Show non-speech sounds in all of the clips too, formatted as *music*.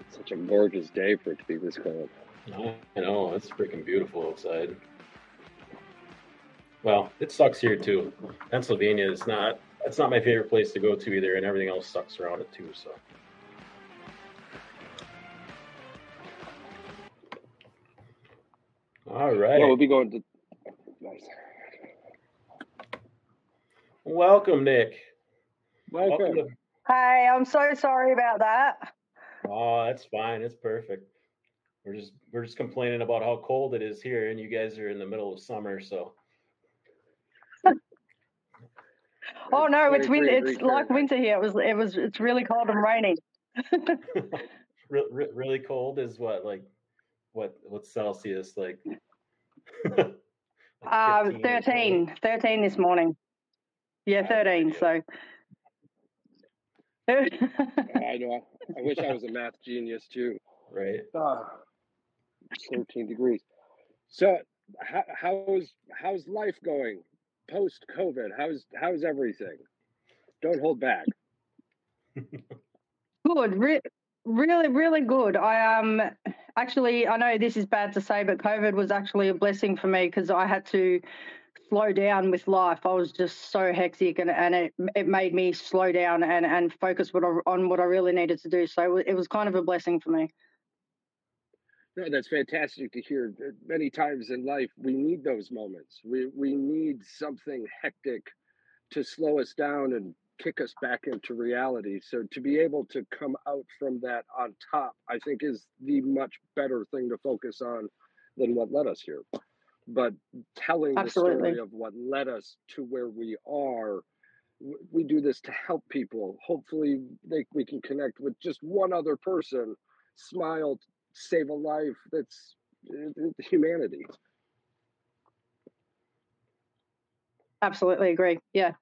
It's such a gorgeous day for it to be this cold. I know it's freaking beautiful outside. Well, it sucks here too. Pennsylvania is not. It's not my favorite place to go to either, and everything else sucks around it too. So. All right. Yeah, we'll be going to. Nice. Welcome, Nic. Welcome. to- Hey, I'm so sorry about that. Oh, that's fine. It's perfect. We're just we're just complaining about how cold it is here, and you guys are in the middle of summer, so Oh no, it's win- it's degrees like Fahrenheit. winter here. It was it was it's really cold and raining. *laughs* *laughs* Re- re- really cold is what like what what's Celsius like? *laughs* Like Um 15 or so? 13, 13 this morning. Yeah, 13. So I *laughs* know. I wish I was a math genius too. right? It's 13 degrees. So, how, how's how's life going post COVID? How's how's everything? Don't hold back. *laughs* good. Re- really, really good. I um actually I know this is bad to say, but COVID was actually a blessing for me because I had to slow down with life. I was just so hectic, and, and it it made me slow down and and focus what I, on what I really needed to do. So it was kind of a blessing for me. No, that's fantastic to hear. Uh, Many times in life, we need those moments. We we need something hectic to slow us down and kick us back into reality. So to be able to come out from that on top, I think is the much better thing to focus on than what led us here. But telling the story of what led us to where we are, we do this to help people. Hopefully, they, we can connect with just one other person, smile, save a life. That's humanity. Absolutely agree. Yeah.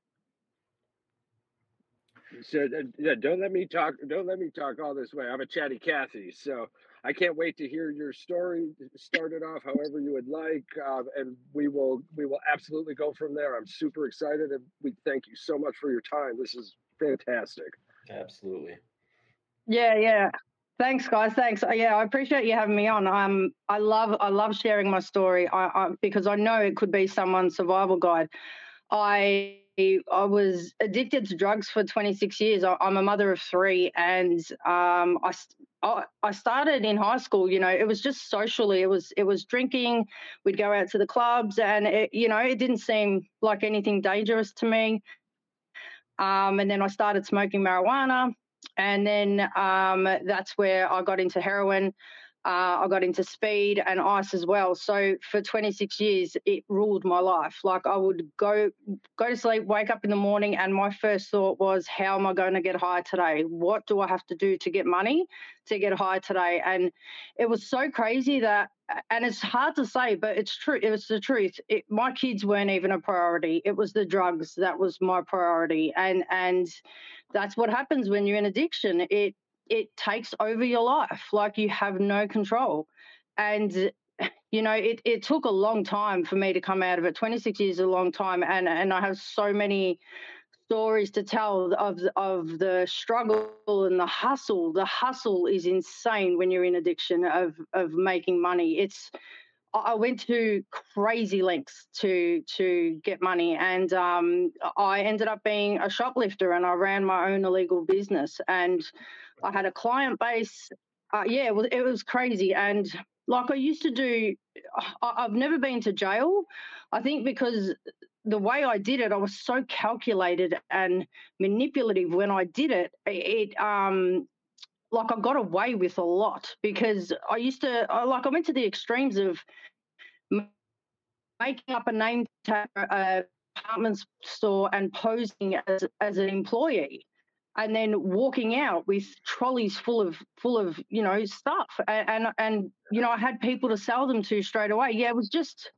So uh, yeah, don't let me talk. Don't let me talk all this way. I'm a chatty Cathy, so I can't wait to hear your story. Start it off however you would like, uh, and we will we will absolutely go from there. I'm super excited, and we thank you so much for your time. This is fantastic. Absolutely. Yeah, yeah. Thanks, guys. Thanks. Uh, Yeah, I appreciate you having me on. Um, I love, I love sharing my story. I, I because I know it could be someone's survival guide. I I was addicted to drugs for 26 years. I, I'm a mother of three, and um, I, I I started in high school. You know, it was just socially. It was it was drinking. We'd go out to the clubs, and it, you know, it didn't seem like anything dangerous to me. Um, and then I started smoking marijuana and then um, that's where I got into heroin. Uh, I got into speed and ice as well. So for 26 years, it ruled my life. Like I would go go to sleep, wake up in the morning, and my first thought was, "How am I going to get high today? What do I have to do to get money to get high today?" And it was so crazy that, and it's hard to say, but it's true. It was the truth. It, my kids weren't even a priority. It was the drugs that was my priority, and and that's what happens when you're in addiction. It it takes over your life like you have no control. And you know it, it took a long time for me to come out of it. 26 years is a long time and and i have so many stories to tell of of the struggle and the hustle. The hustle is insane when you're in addiction of of making money. It's I went to crazy lengths to to get money, and um, I ended up being a shoplifter, and I ran my own illegal business, and I had a client base. Uh, yeah, it was, it was crazy, and like I used to do. I, I've never been to jail. I think because the way I did it, I was so calculated and manipulative when I did it. It um like I got away with a lot because I used to I, like I went to the extremes of making up a name at a department store and posing as as an employee and then walking out with trolleys full of full of you know stuff and and, and you know I had people to sell them to straight away yeah it was just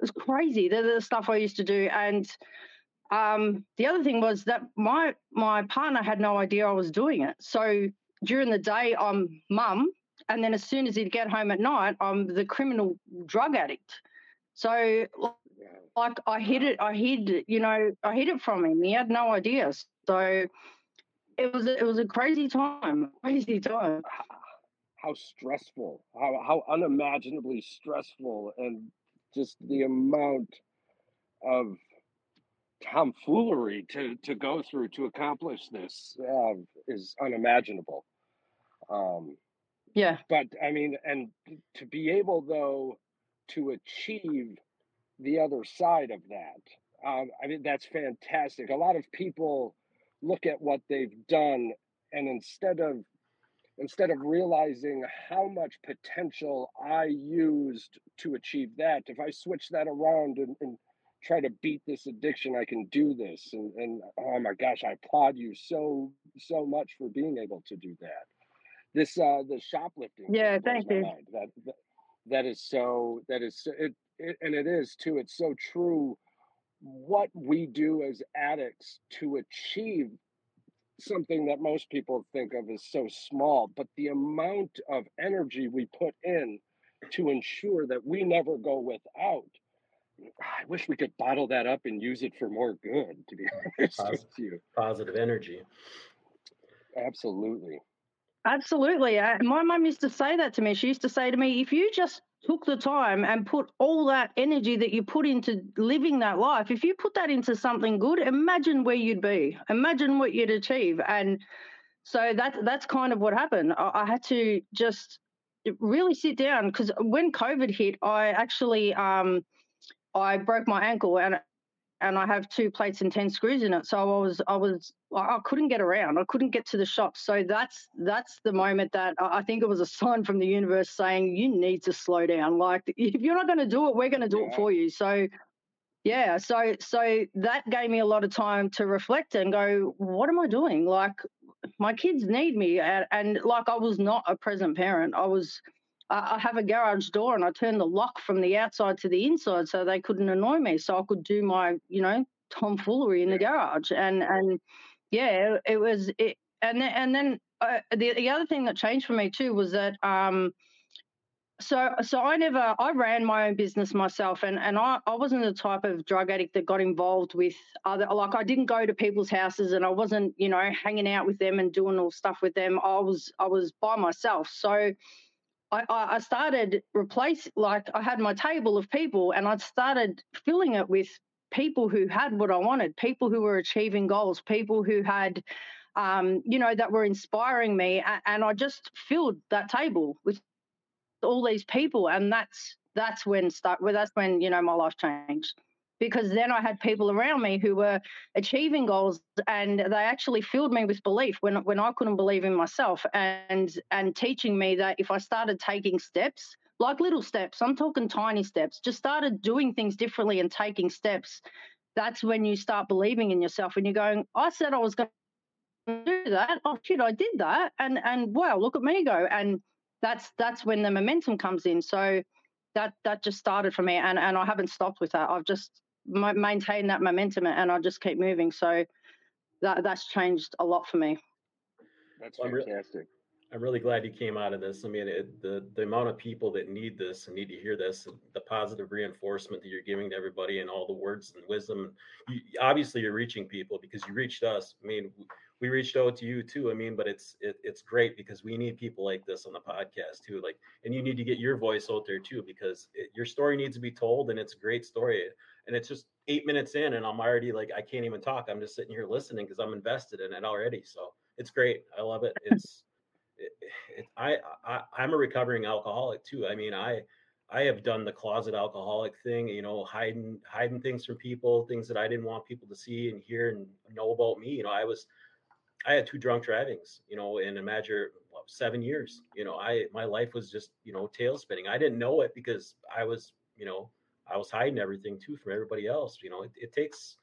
it was crazy the, the stuff I used to do and um, the other thing was that my my partner had no idea I was doing it so during the day I'm mum and then as soon as he'd get home at night, I'm the criminal drug addict. So like I hid it, I hid, you know, I hid it from him. He had no idea. So it was it was a crazy time, crazy time. How stressful, how how unimaginably stressful, and just the amount of tomfoolery to to go through to accomplish this uh, is unimaginable. Um, Yeah, but I mean, and to be able though to achieve the other side of that, um, I mean, that's fantastic. A lot of people look at what they've done, and instead of instead of realizing how much potential I used to achieve that, if I switch that around and, and try to beat this addiction, I can do this. And, and oh my gosh, I applaud you so so much for being able to do that this uh the shoplifting Yeah, thank you. That, that that is so that is so, it, it and it is too it's so true what we do as addicts to achieve something that most people think of as so small but the amount of energy we put in to ensure that we never go without i wish we could bottle that up and use it for more good to be *laughs* honest with Positive. you Positive energy. absolutely absolutely. Uh, My mum used to say that to me. She used to say to me, if you just took the time and put all that energy that you put into living that life, if you put that into something good, imagine where you'd be. Imagine what you'd achieve. And so that that's kind of what happened. I, I had to just really sit down because when COVID hit, I actually um, I broke my ankle and and I have two plates and ten screws in it. So I was I was I couldn't get around. I couldn't get to the shop. So that's that's the moment that I think it was a sign from the universe saying you need to slow down. Like *laughs* if you're not going to do it, we're going to do it for you. So yeah, so so that gave me a lot of time to reflect and go, what am I doing? Like my kids need me, and, and like I was not a present parent. I was. I I have a garage door and I turn the lock from the outside to the inside so they couldn't annoy me. So I could do my, you know, tomfoolery in the garage. And and yeah, it was it. And then and then uh, the the other thing that changed for me too was that um, so so I never I ran my own business myself and and I, I wasn't the type of drug addict that got involved with other like I didn't go to people's houses and I wasn't you know hanging out with them and doing all stuff with them I was I was by myself so I I started replace like I had my table of people and I started filling it with people who had what I wanted people who were achieving goals people who had um, you know that were inspiring me and I just filled that table with all these people and that's that's when start well that's when you know my life changed because then i had people around me who were achieving goals and they actually filled me with belief when when i couldn't believe in myself and and teaching me that if i started taking steps like little steps i'm talking tiny steps just started doing things differently and taking steps that's when you start believing in yourself and you're going i said i was going to do that oh shit i did that and and wow look at me go and that's that's when the momentum comes in. So that that just started for me, and and I haven't stopped with that. I've just ma- maintained that momentum, and I'll just keep moving. So that that's changed a lot for me. that's Well, I'm fantastic I'm really glad you came out of this. I mean, it, the the amount of people that need this and need to hear this, the positive reinforcement that you're giving to everybody, and all the words and wisdom. You, obviously, you're reaching people because you reached us. I mean, we reached out to you too. I mean, but it's it, it's great because we need people like this on the podcast too. Like, and you need to get your voice out there too because it, your story needs to be told, and it's a great story. And it's just eight minutes in, and I'm already like I can't even talk. I'm just sitting here listening because I'm invested in it already. So it's great. I love it. *laughs* It's it, it, I, I I'm a recovering alcoholic too. I mean, I I have done the closet alcoholic thing, you know, hiding hiding things from people, things that I didn't want people to see and hear and know about me. You know, I was I had two drunk drivings, you know, in a matter of seven years. You know, I my life was just, you know, tail spinning. I didn't know it because I was, you know, I was hiding everything too from everybody else. You know, it, it takes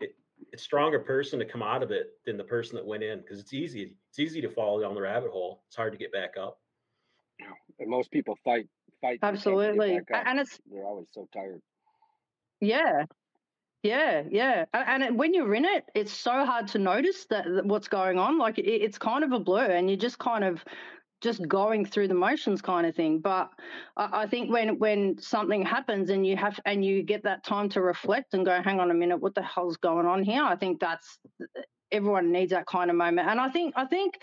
it it's stronger person to come out of it than the person that went in because it's easy. It's easy to fall down the rabbit hole. It's hard to get back up. and most people fight fight to attempt to get Absolutely, and it's they're always so tired yeah. Yeah, yeah, and when you're in it, it's so hard to notice that, that what's going on. Like it's kind of a blur, and you just kind of just going through the motions kind of thing. But I, I think when when something happens and you have and you get that time to reflect and go, hang on a minute, what the hell's going on here? I think that's everyone needs that kind of moment. And I think I think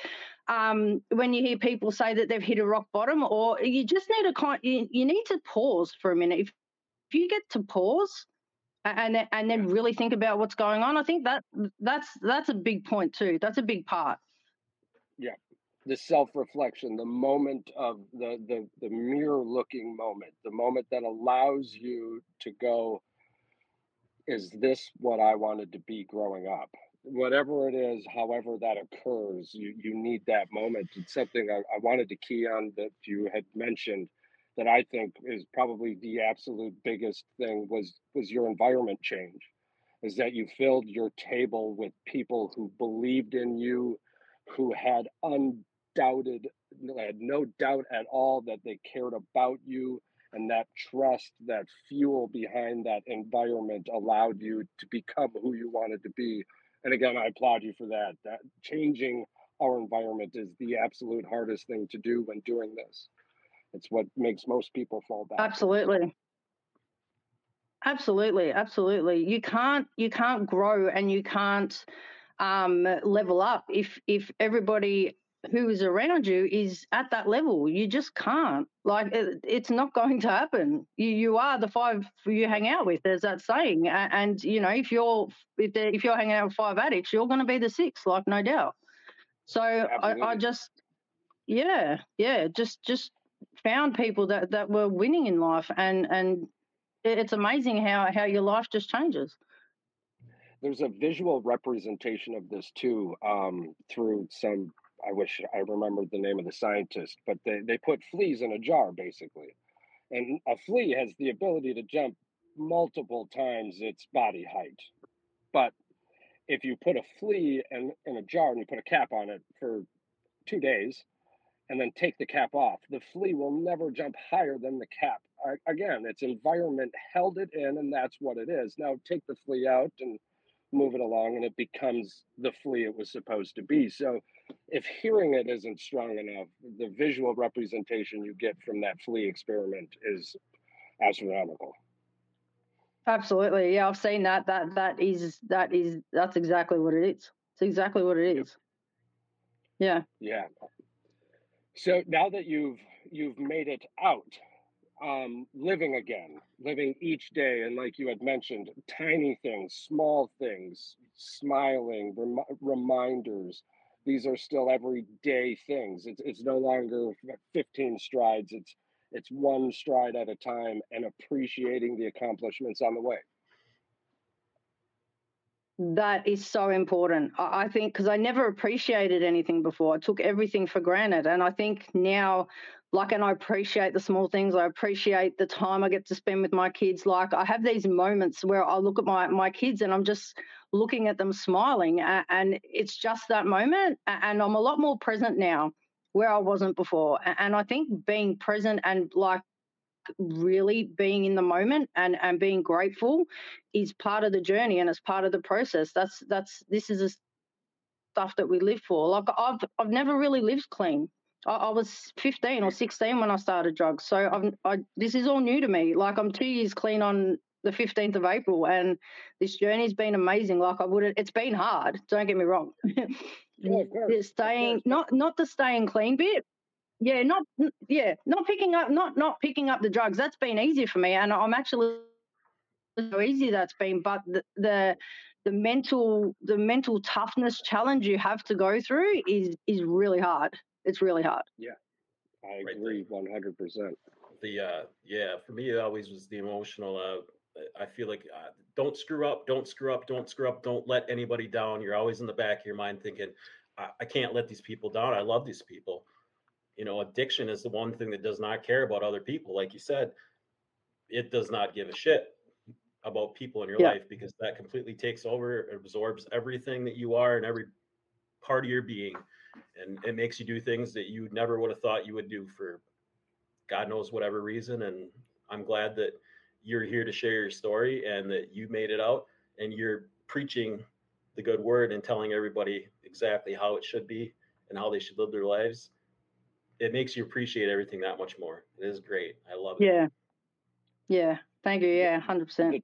um, when you hear people say that they've hit a rock bottom, or you just need a kind, you, you need to pause for a minute. If, if you get to pause and and then really think about what's going on, I think that that's that's a big point too. That's a big part. Yeah, the self-reflection, the moment of the the the mirror-looking moment, the moment that allows you to go, is this what I wanted to be growing up? whatever it is, however that occurs, you, you need that moment. It's something I, I wanted to key on that you had mentioned that I think is probably the absolute biggest thing was was your environment change. Is that you filled your table with people who believed in you, who had undoubted, had no doubt at all that they cared about you, and that trust, that fuel behind that environment allowed you to become who you wanted to be and again, I applaud you for that. That changing our environment is the absolute hardest thing to do when doing this. It's what makes most people fall back. Absolutely. Absolutely, absolutely. You can't you can't grow and you can't um, level up if if everybody who is around you is at that level. You just can't. Like it, it's not *laughs* going to happen. You you are the five you hang out with. There's that saying, and, and you know if you're if if you're hanging out with five addicts, you're going to be the sixth, like no doubt. So I, I just yeah yeah just just found people that that were winning in life, and and it's amazing how how your life just changes there's a visual representation of this too um, through some I wish I remembered the name of the scientist, but they, they put fleas in a jar basically. And a flea has the ability to jump multiple times its body height. But if you put a flea in, in a jar and you put a cap on it for two days and then take the cap off, the flea will never jump higher than the cap. Again, its environment held it in, and that's what it is. Now take the flea out and move it along, and it becomes the flea it was supposed to be. So if hearing it isn't strong enough, the visual representation you get from that flea experiment is astronomical. Absolutely. Yeah, I've seen that. That that is that is that's exactly what it is. It's exactly what it is. Yeah. Yeah. So now that you've you've made it out, um, living again, living each day, and like you had mentioned, tiny things, small things, smiling, rem- reminders, these are still everyday things. It's it's no longer 15 strides. It's it's one stride at a time and appreciating the accomplishments on the way. That is so important. I think because I never appreciated anything before. I took everything for granted. And I think now, like, and I appreciate the small things. I appreciate the time I get to spend with my kids. Like, I have these moments where I look at my, my kids and I'm just, looking at them smiling. And it's just that moment. And I'm a lot more present now where I wasn't before. And I think being present and like really being in the moment and and being grateful is part of the journey and it's part of the process that's that's this is the stuff that we live for like i've i've never really lived clean I, I was 15 or 16 when i started drugs so i'm I, this is all new to me like i'm two years clean on the 15th of April. And this journey's been amazing. Like I would it's been hard, don't get me wrong. *laughs* yeah, staying not not the staying clean bit. Yeah, not yeah, not picking up not not picking up the drugs. That's been easy for me. And I'm actually so easy that's been, but the, the the mental the mental toughness challenge you have to go through is is really hard. It's really hard. Yeah. I agree one hundred percent. The uh yeah, for me it always was the emotional uh I feel like uh, don't screw up, don't screw up, don't screw up, don't let anybody down. You're always in the back of your mind thinking, I, I can't let these people down. I love these people. You know, addiction is the one thing that does not care about other people. Like you said, it does not give a shit about people in your yeah. life because that completely takes over, absorbs everything that you are and every part of your being. And it makes you do things that you never would have thought you would do for God knows whatever reason. And I'm glad that you're here to share your story and that you made it out and you're preaching the good word and telling everybody exactly how it should be and how they should live their lives it makes you appreciate everything that much more. It is great. I love it. Yeah. Yeah. Thank you. Yeah. Hundred percent.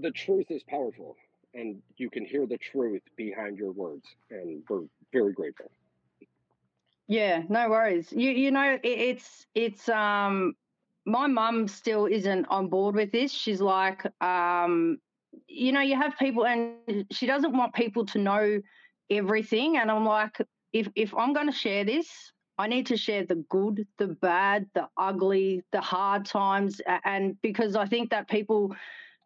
The truth is powerful, and you can hear the truth behind your words, and we're very grateful. Yeah. No worries. You you know it, it's it's um my mum still isn't on board with this. She's like um you know you have people and she doesn't want people to know everything and I'm like if if I'm going to share this I need to share the good, the bad, the ugly, the hard times. And because I think that people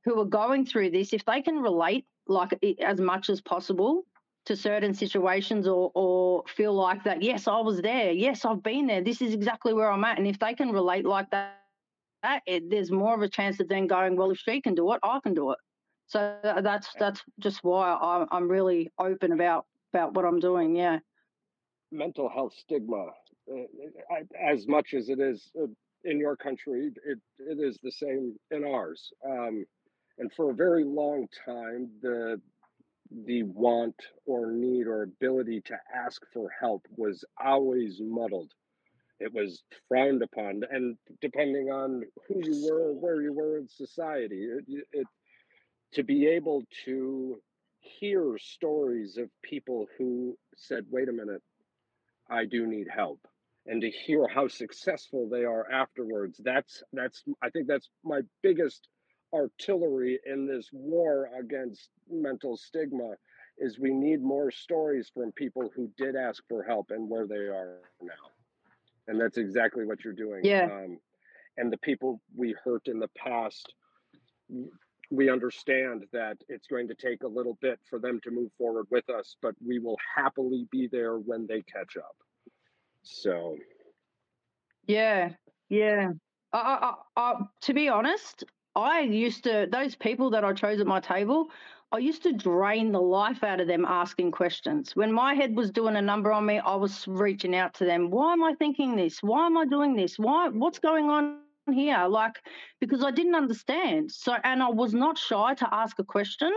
who are going through this, if they can relate like as much as possible to certain situations or, or feel like that, yes, I was there. Yes, I've been there. This is exactly where I'm at. And if they can relate like that, that it, there's more of a chance of them going, well, if she can do it, I can do it. So that's that's just why I'm, I'm really open about about what I'm doing. Yeah mental health stigma uh, as much as it is uh, in your country it, it is the same in ours. Um, and for a very long time the the want or need or ability to ask for help was always muddled. It was frowned upon and depending on who you were where you were in society it, it to be able to hear stories of people who said wait a minute I do need help. And to hear how successful they are afterwards that's that's I think that's my biggest artillery in this war against mental stigma is we need more stories from people who did ask for help and where they are now. And that's exactly what you're doing. Yeah. Um, and the people we hurt in the past we understand that it's going to take a little bit for them to move forward with us, but we will happily be there when they catch up. So, yeah, yeah. I, I, I, to be honest, I used to those people that I chose at my table. I used to drain the life out of them asking questions. When my head was doing a number on me, I was reaching out to them. Why am I thinking this? Why am I doing this? Why? What's going on here like because i didn't understand. So and i was not shy to ask a question.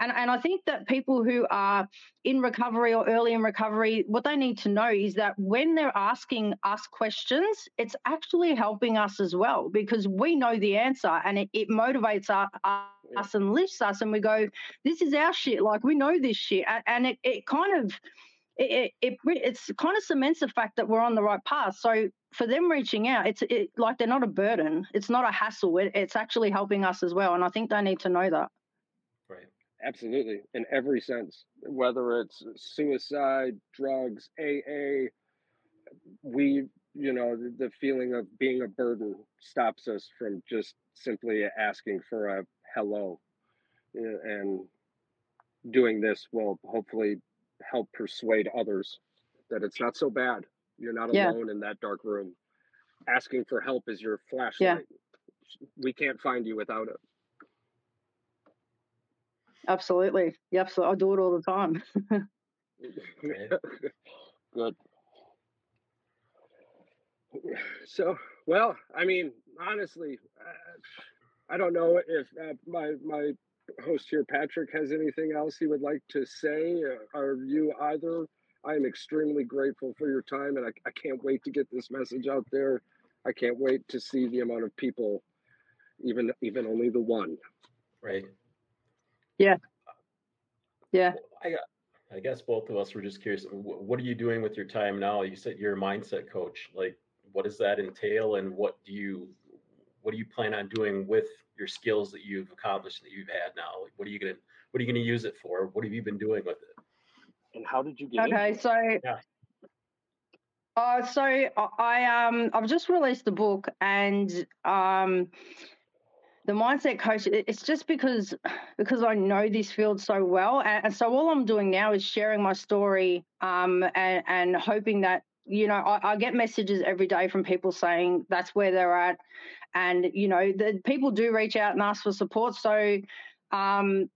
And and i think that people who are in recovery or early in recovery what they need to know is that when they're asking us questions it's actually helping us as well because we know the answer and it, it motivates us, us and lifts us and we go this is our shit. Like we know this shit. And it, it kind of it, it, it's kind of cements the fact that we're on the right path. So for them reaching out, it's it, like they're not a burden. It's not a hassle. It, it's actually helping us as well. And I think they need to know that. Right. Absolutely. In every sense, whether it's suicide, drugs, AA, we, you know, the, the feeling of being a burden stops us from just simply asking for a hello. Eh, and doing this will hopefully help persuade others that it's not so bad. You're not alone yeah. in that dark room. Asking for help is your flashlight. Yeah. We can't find you without it. Absolutely. Yep. So I do it all the time. *laughs* Good. So, well, I mean, honestly, I don't know if uh, my my host here, Patrick, has anything else he would like to say. Uh, are you either? I am extremely grateful for your time, and I, I can't wait to get this message out there. I can't wait to see the amount of people, even even only the one. Right. Yeah. Yeah. I I guess both of us were just curious. What are you doing with your time now? You said you're a mindset coach. Like, what does that entail, and what do you what do you plan on doing with your skills that you've accomplished that you've had now? Like, what are you gonna what are you gonna use it for? What have you been doing with it? And how did you get? Okay, so yeah. Uh, so I um I've just released the book and um the mindset coach it's just because because I know this field so well and, and so all I'm doing now is sharing my story um and and hoping that you know I, I get messages every day from people saying that's where they're at. And you know the people do reach out and ask for support. So um,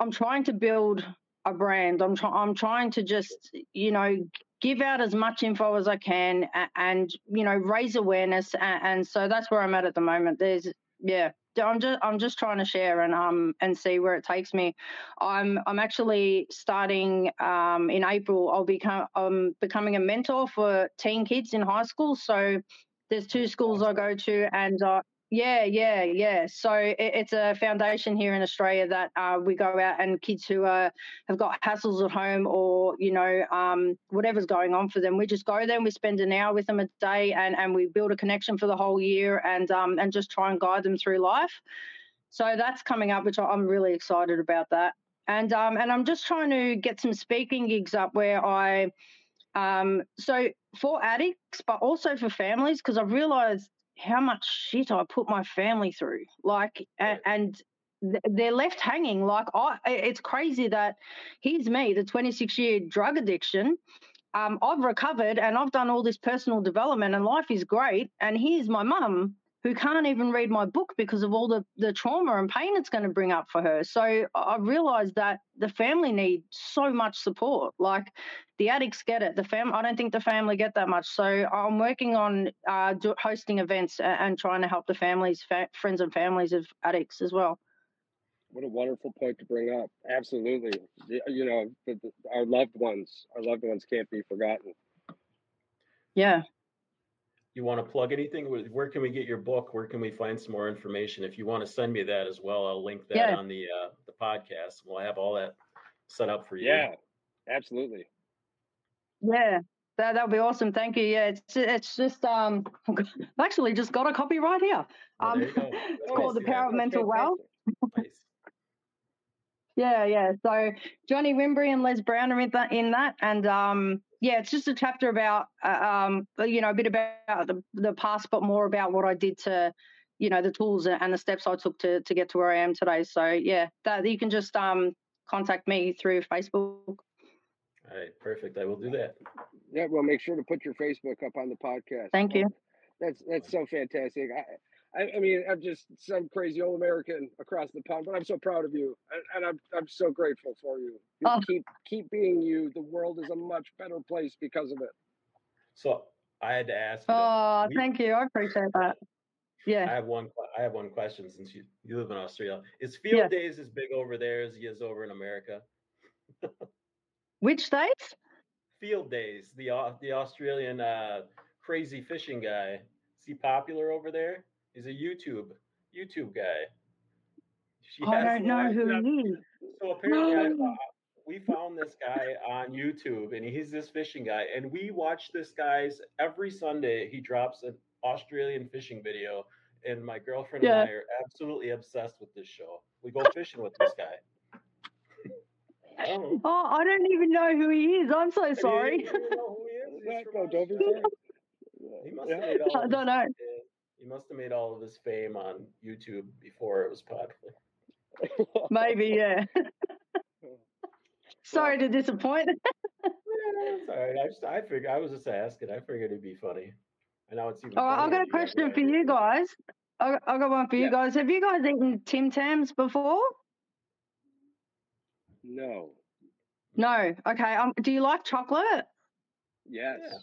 i'm trying to build a brand. I'm, try- I'm trying to just you know give out as much info as i can and, and you know raise awareness. And, and, so that's where i'm at at the moment. There's yeah I'm just I'm just trying to share and um and see where it takes me. I'm I'm actually starting um in April. I'll become I'm becoming a mentor for teen kids in high school. So there's two schools I go to, and uh, yeah, yeah, yeah. So it, it's a foundation here in Australia that uh, we go out and kids who uh, have got hassles at home or you know um, whatever's going on for them, we just go there and we spend an hour with them a day and and we build a connection for the whole year and um, and just try and guide them through life. So that's coming up, which I'm really excited about that. And um, and I'm just trying to get some speaking gigs up where I um, so for addicts, but also for families, because I've realised how much shit I put my family through. Like, and, and they're left hanging. Like, I, it's crazy that here's me, the 26 year drug addiction. Um, I've recovered and I've done all this personal development and life is great. And here's my mum who can't even read my book because of all the, the trauma and pain it's going to bring up for her. So I realized that the family need so much support. Like the addicts get it. The fam, I don't think the family get that much. So I'm working on uh, do, hosting events and, and, trying to help the families, fa- friends and families of addicts as well. What a wonderful point to bring up. Absolutely. You know, the, the, our loved ones, our loved ones can't be forgotten. Yeah, you want to plug anything? Where can we get your book? Where can we find some more information? If you want to send me that as well, I'll link that yeah. on the uh, the podcast. We'll have all that set up for you. Yeah, absolutely. Yeah, that that would be awesome. Thank you. Yeah, it's it's just um, *laughs* I've actually just got a copy right here. Um, it's oh, called The Power of Mental Wealth. nice. *laughs* Yeah, yeah. So Johnny Wimbrey and Les Brown are in that, in that, and um, yeah, it's just a chapter about, uh, um, you know, a bit about the, the past, but more about what I did to, you know, the tools and the steps I took to to get to where I am today. So yeah, that you can just um, contact me through Facebook. All right, perfect. I will do that. Yeah, well, make sure to put your Facebook up on the podcast. Thank you. That's that's so fantastic. I, I, I, mean, I'm just some crazy old American across the pond, but I'm so proud of you, and, and I'm I'm so grateful for you. you oh. Keep keep being you. The world is a much better place because of it. So I had to ask. oh, we, thank you. I appreciate that. Yeah. I have one. I have one question since you, you live in Australia. Is field yeah. days as big over there as he is over in America? *laughs* Which states? Field days. The the Australian uh, crazy fishing guy. Is he popular over there? Is a YouTube YouTube guy. She *laughs* I don't know *laughs* who he is. So apparently, I, *gasps* uh, we found this guy on YouTube, and he's this fishing guy, and we watch this guy's every Sunday. He drops an Australian fishing video, and my girlfriend yeah. and I are absolutely obsessed with this show. We go fishing with this guy. I oh, I don't even know who he is. I'm so sorry. He must have made *laughs* all I don't know. He must have made all of his fame on YouTube before it was popular. *laughs* Maybe, yeah. *laughs* Sorry to disappoint. *laughs* Sorry, I just I figured I was just asking. I figured it'd be funny. I know it's even. Oh, I've got a question for you guys. I've got one for you guys. Have you guys eaten Tim Tams before? No. No. Okay. Um, do you like chocolate? Yes. Yeah.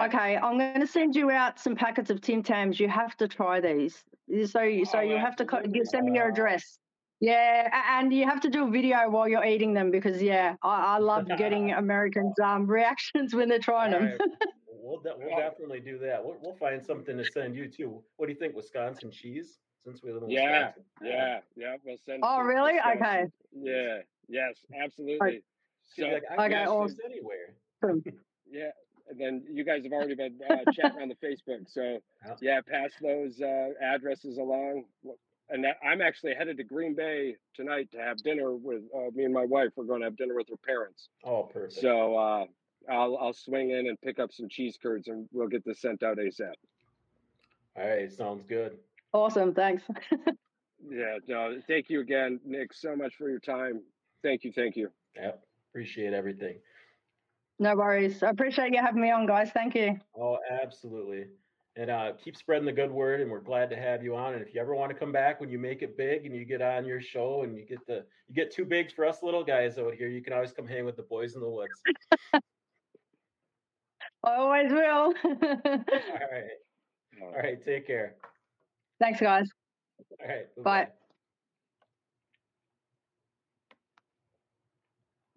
Okay, I'm going to send you out some packets of Tim Tams. You have to try these. So, oh, so you have to send me your address. Yeah, and you have to do a video while you're eating them because yeah, I, I *laughs* love getting Americans' um, *laughs* reactions when they're trying them. Right. *laughs* we'll, de- we'll definitely do that. We'll, we'll find something to send you too. What do you think, Wisconsin cheese? Since we live in yeah, Wisconsin. Yeah, yeah, We'll send. Oh, really? Wisconsin. Okay. Yeah. Yes. Absolutely. So, like, I okay. Awesome. Anywhere. yeah and then you guys have already been uh, *laughs* chatting on the Facebook. So yeah, pass those uh, addresses along. And that, I'm actually headed to Green Bay tonight to have dinner with uh, me and my wife. We're going to have dinner with her parents. Oh, perfect. So uh, I'll I'll swing in and pick up some cheese curds, and we'll get this sent out ASAP. All right, sounds good. Awesome, thanks. *laughs* yeah, no, thank you again, Nic, so much for your time. Thank you, thank you. Yep, appreciate everything. No worries. I appreciate you having me on, guys. Thank you. Oh, absolutely. And uh, keep spreading the good word, and we're glad to have you on. And if you ever want to come back when you make it big and you get on your show and you get the you get too big for us little guys out here, you can always come hang with the boys in the woods. *laughs* I always will. *laughs* All right. All right. Take care. Thanks, guys. All right. Bye. bye-bye.